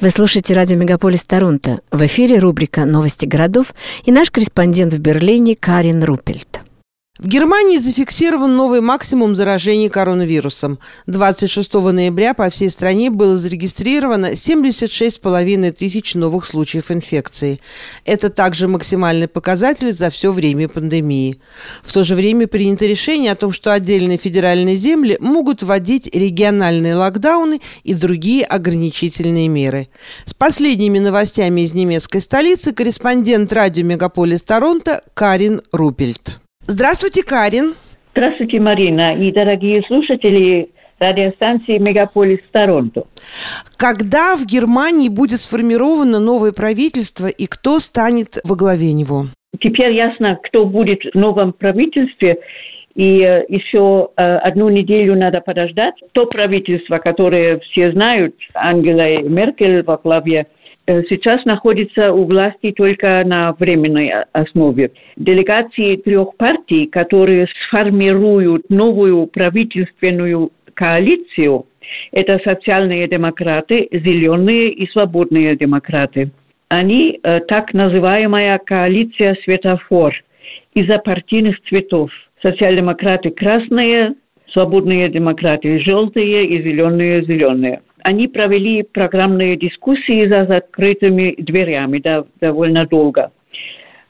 Вы слушаете радио «Мегаполис Торонто». В эфире рубрика «Новости городов» и наш корреспондент в Берлине Карин Рупельт. В Германии зафиксирован новый максимум заражений коронавирусом. 26 ноября по всей стране было зарегистрировано 76,5 тысяч новых случаев инфекции. Это также максимальный показатель за все время пандемии. В то же время принято решение о том, что отдельные федеральные земли могут вводить региональные локдауны и другие ограничительные меры. С последними новостями из немецкой столицы корреспондент радио «Мегаполис Торонто» Карин Рупельт. Здравствуйте, Карин. Здравствуйте, Марина и дорогие слушатели радиостанции «Мегаполис Торонто». Когда в Германии будет сформировано новое правительство и кто станет во главе него? Теперь ясно, кто будет в новом правительстве. И э, еще э, одну неделю надо подождать. То правительство, которое все знают, Ангела Меркель во главе сейчас находится у власти только на временной основе. Делегации трех партий, которые сформируют новую правительственную коалицию, это социальные демократы, зеленые и свободные демократы. Они э, так называемая коалиция светофор из-за партийных цветов. Социал-демократы красные, свободные демократы желтые и зеленые зеленые. Они провели программные дискуссии за закрытыми дверями да, довольно долго.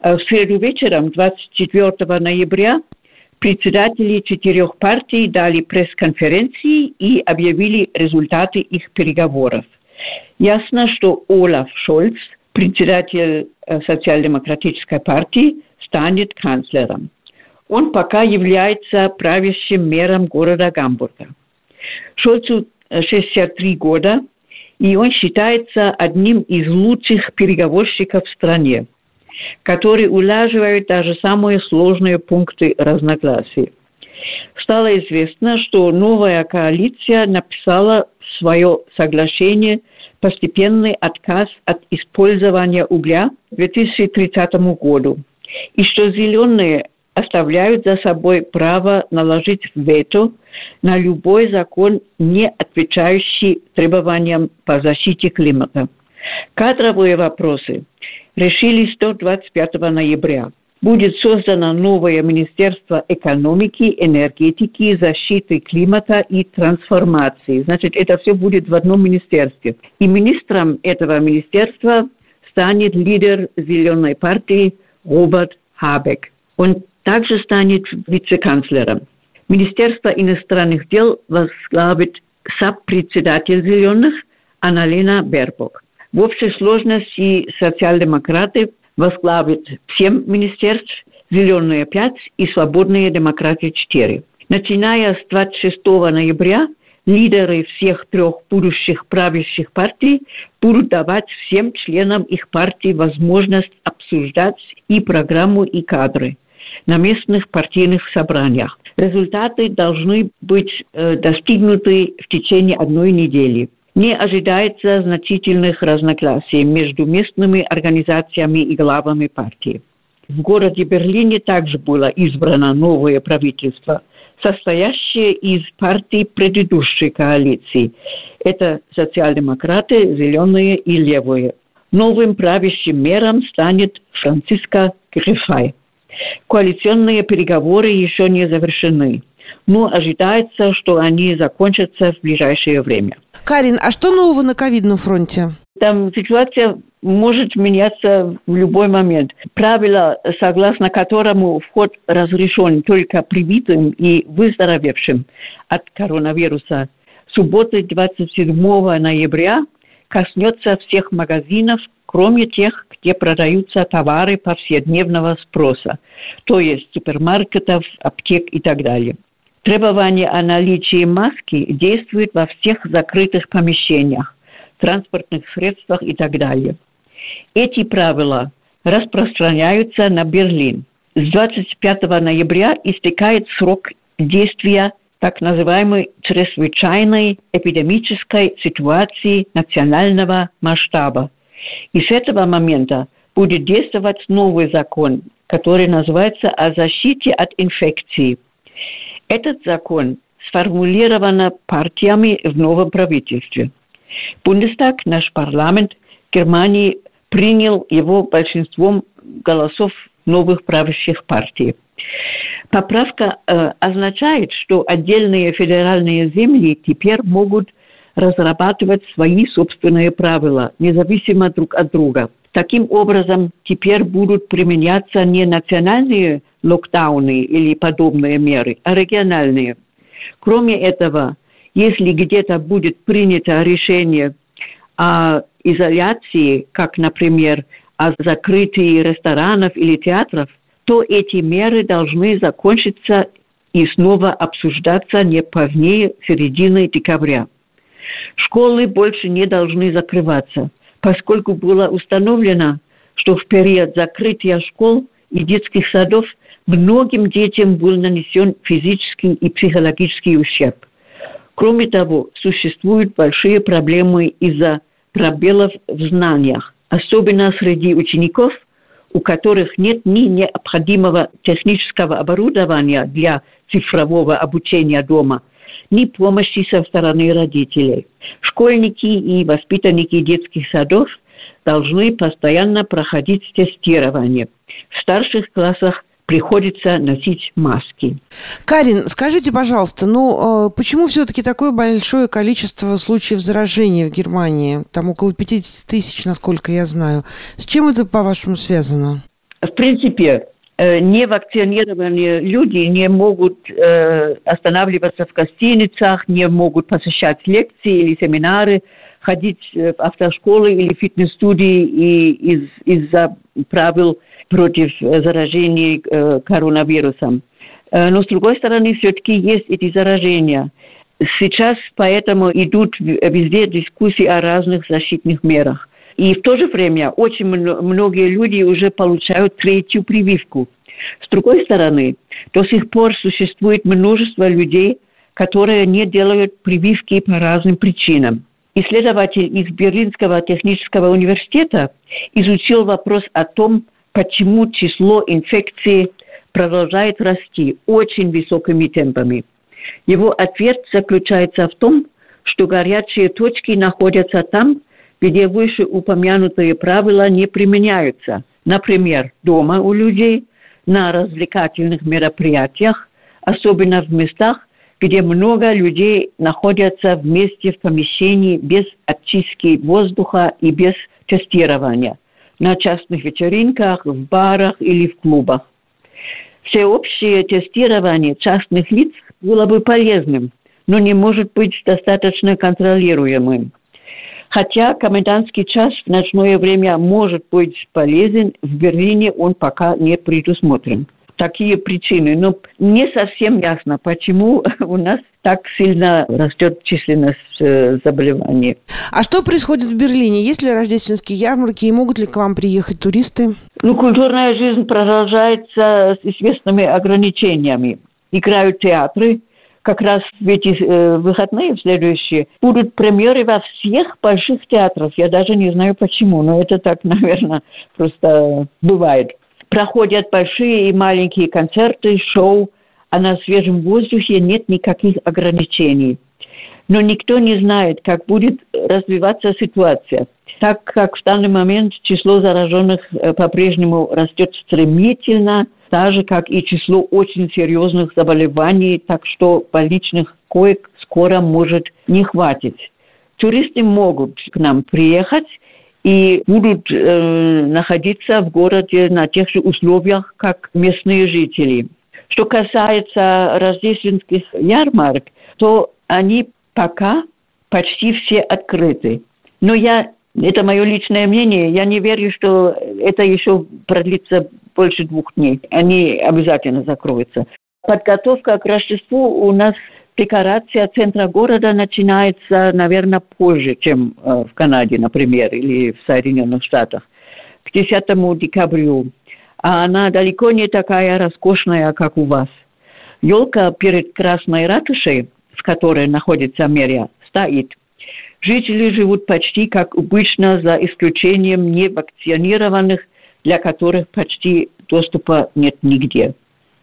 Э, в среду вечером, 24 ноября, председатели четырех партий дали пресс-конференции и объявили результаты их переговоров. Ясно, что Олаф Шольц, председатель э, социал-демократической партии, станет канцлером. Он пока является правящим мэром города Гамбурга. Шольцу 63 года, и он считается одним из лучших переговорщиков в стране, который улаживает даже самые сложные пункты разногласий. Стало известно, что новая коалиция написала свое соглашение постепенный отказ от использования угля к 2030 году, и что зеленые оставляют за собой право наложить вето на любой закон, не отвечающий требованиям по защите климата. Кадровые вопросы решились до 25 ноября. Будет создано новое Министерство экономики, энергетики, защиты климата и трансформации. Значит, это все будет в одном министерстве. И министром этого министерства станет лидер Зеленой партии Роберт Хабек. Он также станет вице-канцлером. Министерство иностранных дел возглавит сопредседатель «Зеленых» Аналина Бербок. В общей сложности социал-демократы возглавят семь министерств, «Зеленые» пять и «Свободные демократы» четыре. Начиная с 26 ноября лидеры всех трех будущих правящих партий будут давать всем членам их партии возможность обсуждать и программу, и кадры – на местных партийных собраниях. Результаты должны быть э, достигнуты в течение одной недели. Не ожидается значительных разногласий между местными организациями и главами партии. В городе Берлине также было избрано новое правительство, состоящее из партий предыдущей коалиции. Это социал-демократы, зеленые и левые. Новым правящим мером станет Франциско Грифай. Коалиционные переговоры еще не завершены, но ожидается, что они закончатся в ближайшее время. Карин, а что нового на ковидном фронте? Там ситуация может меняться в любой момент. Правило, согласно которому вход разрешен только привитым и выздоровевшим от коронавируса, субботы 27 ноября коснется всех магазинов, кроме тех, где продаются товары повседневного спроса, то есть супермаркетов, аптек и так далее. Требование о наличии маски действует во всех закрытых помещениях, транспортных средствах и так далее. Эти правила распространяются на Берлин. С 25 ноября истекает срок действия так называемой чрезвычайной эпидемической ситуации национального масштаба – и с этого момента будет действовать новый закон, который называется «О защите от инфекции». Этот закон сформулирован партиями в новом правительстве. Бундестаг, наш парламент Германии, принял его большинством голосов новых правящих партий. Поправка э, означает, что отдельные федеральные земли теперь могут разрабатывать свои собственные правила, независимо друг от друга. Таким образом, теперь будут применяться не национальные локдауны или подобные меры, а региональные. Кроме этого, если где-то будет принято решение о изоляции, как, например, о закрытии ресторанов или театров, то эти меры должны закончиться и снова обсуждаться не позднее середины декабря. Школы больше не должны закрываться, поскольку было установлено, что в период закрытия школ и детских садов многим детям был нанесен физический и психологический ущерб. Кроме того, существуют большие проблемы из-за пробелов в знаниях, особенно среди учеников, у которых нет ни необходимого технического оборудования для цифрового обучения дома, ни помощи со стороны родителей. Школьники и воспитанники детских садов должны постоянно проходить тестирование. В старших классах приходится носить маски. Карин, скажите, пожалуйста, ну э, почему все-таки такое большое количество случаев заражения в Германии? Там около 50 тысяч, насколько я знаю. С чем это, по-вашему, связано? В принципе, э, невакцинированные люди не могут э, останавливаться в гостиницах, не могут посещать лекции или семинары, ходить в автошколы или фитнес-студии и из, из-за правил против э, заражения э, коронавирусом. Э, но, с другой стороны, все-таки есть эти заражения. Сейчас поэтому идут везде дискуссии о разных защитных мерах. И в то же время очень многие люди уже получают третью прививку. С другой стороны, до сих пор существует множество людей, которые не делают прививки по разным причинам. Исследователь из Берлинского технического университета изучил вопрос о том, почему число инфекций продолжает расти очень высокими темпами. Его ответ заключается в том, что горячие точки находятся там, где вышеупомянутые правила не применяются. Например, дома у людей, на развлекательных мероприятиях, особенно в местах, где много людей находятся вместе в помещении без очистки воздуха и без тестирования – на частных вечеринках, в барах или в клубах. Всеобщее тестирование частных лиц было бы полезным, но не может быть достаточно контролируемым. Хотя комендантский час в ночное время может быть полезен, в Берлине он пока не предусмотрен такие причины. Но не совсем ясно, почему у нас так сильно растет численность э, заболеваний. А что происходит в Берлине? Есть ли рождественские ярмарки и могут ли к вам приехать туристы? Ну, культурная жизнь продолжается с известными ограничениями. Играют театры, как раз в эти э, выходные, в следующие, будут премьеры во всех больших театрах. Я даже не знаю почему, но это так, наверное, просто бывает проходят большие и маленькие концерты, шоу, а на свежем воздухе нет никаких ограничений. Но никто не знает, как будет развиваться ситуация, так как в данный момент число зараженных э, по-прежнему растет стремительно, так же, как и число очень серьезных заболеваний, так что больничных коек скоро может не хватить. Туристы могут к нам приехать, и будут э, находиться в городе на тех же условиях, как местные жители. Что касается рождественских ярмарок, то они пока почти все открыты. Но я, это мое личное мнение, я не верю, что это еще продлится больше двух дней. Они обязательно закроются. Подготовка к Рождеству у нас декорация центра города начинается, наверное, позже, чем э, в Канаде, например, или в Соединенных Штатах, к 10 декабрю. А она далеко не такая роскошная, как у вас. Елка перед Красной ратушей, в которой находится мэрия, стоит. Жители живут почти как обычно, за исключением невакцинированных, для которых почти доступа нет нигде.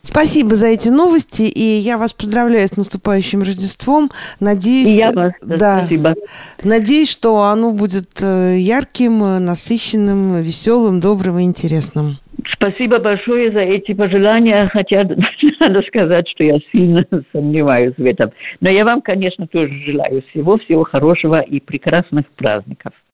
Спасибо за эти новости, и я вас поздравляю с наступающим Рождеством. Надеюсь, и я вас, да, спасибо. Надеюсь, что оно будет э, ярким, насыщенным, веселым, добрым и интересным. Спасибо большое за эти пожелания, хотя надо сказать, что я сильно сомневаюсь в этом. Но я вам, конечно, тоже желаю всего, всего хорошего и прекрасных праздников.